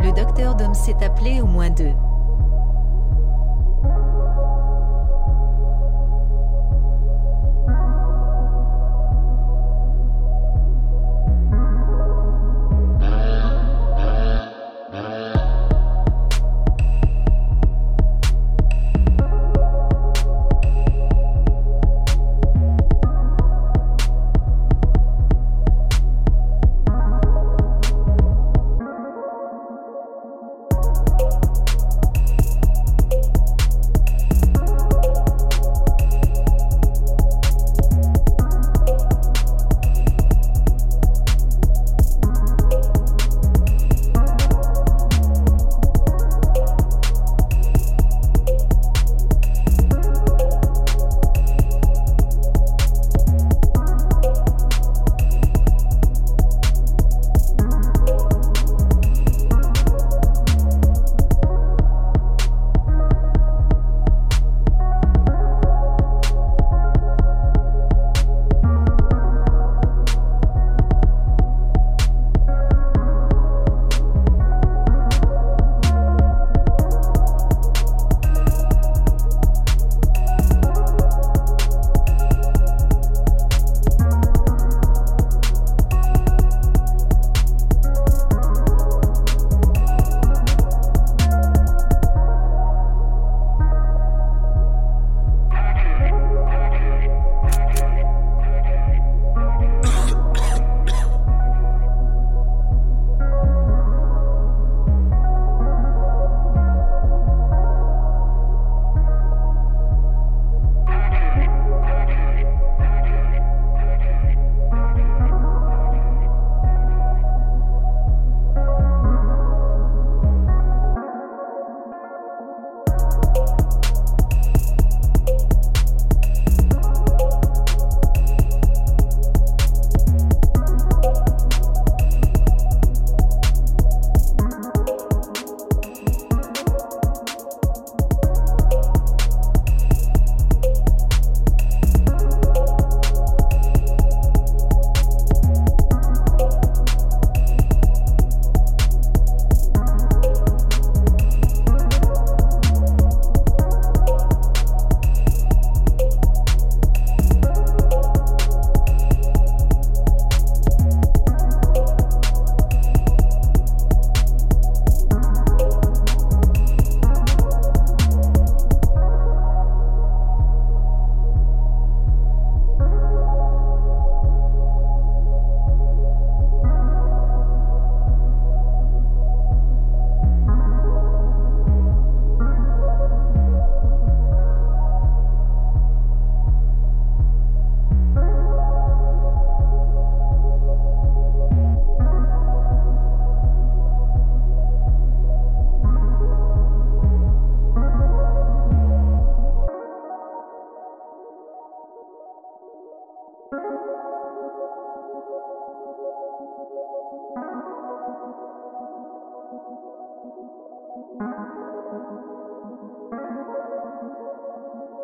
Le docteur Dom s'est appelé au moins deux.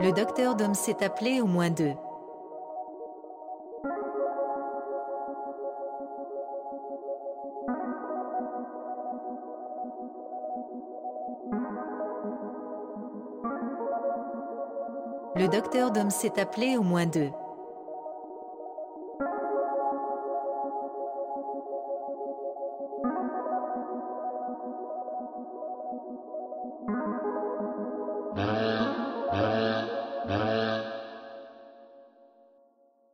Le docteur Dom s'est appelé au moins deux. Le docteur Dom s'est appelé au moins deux.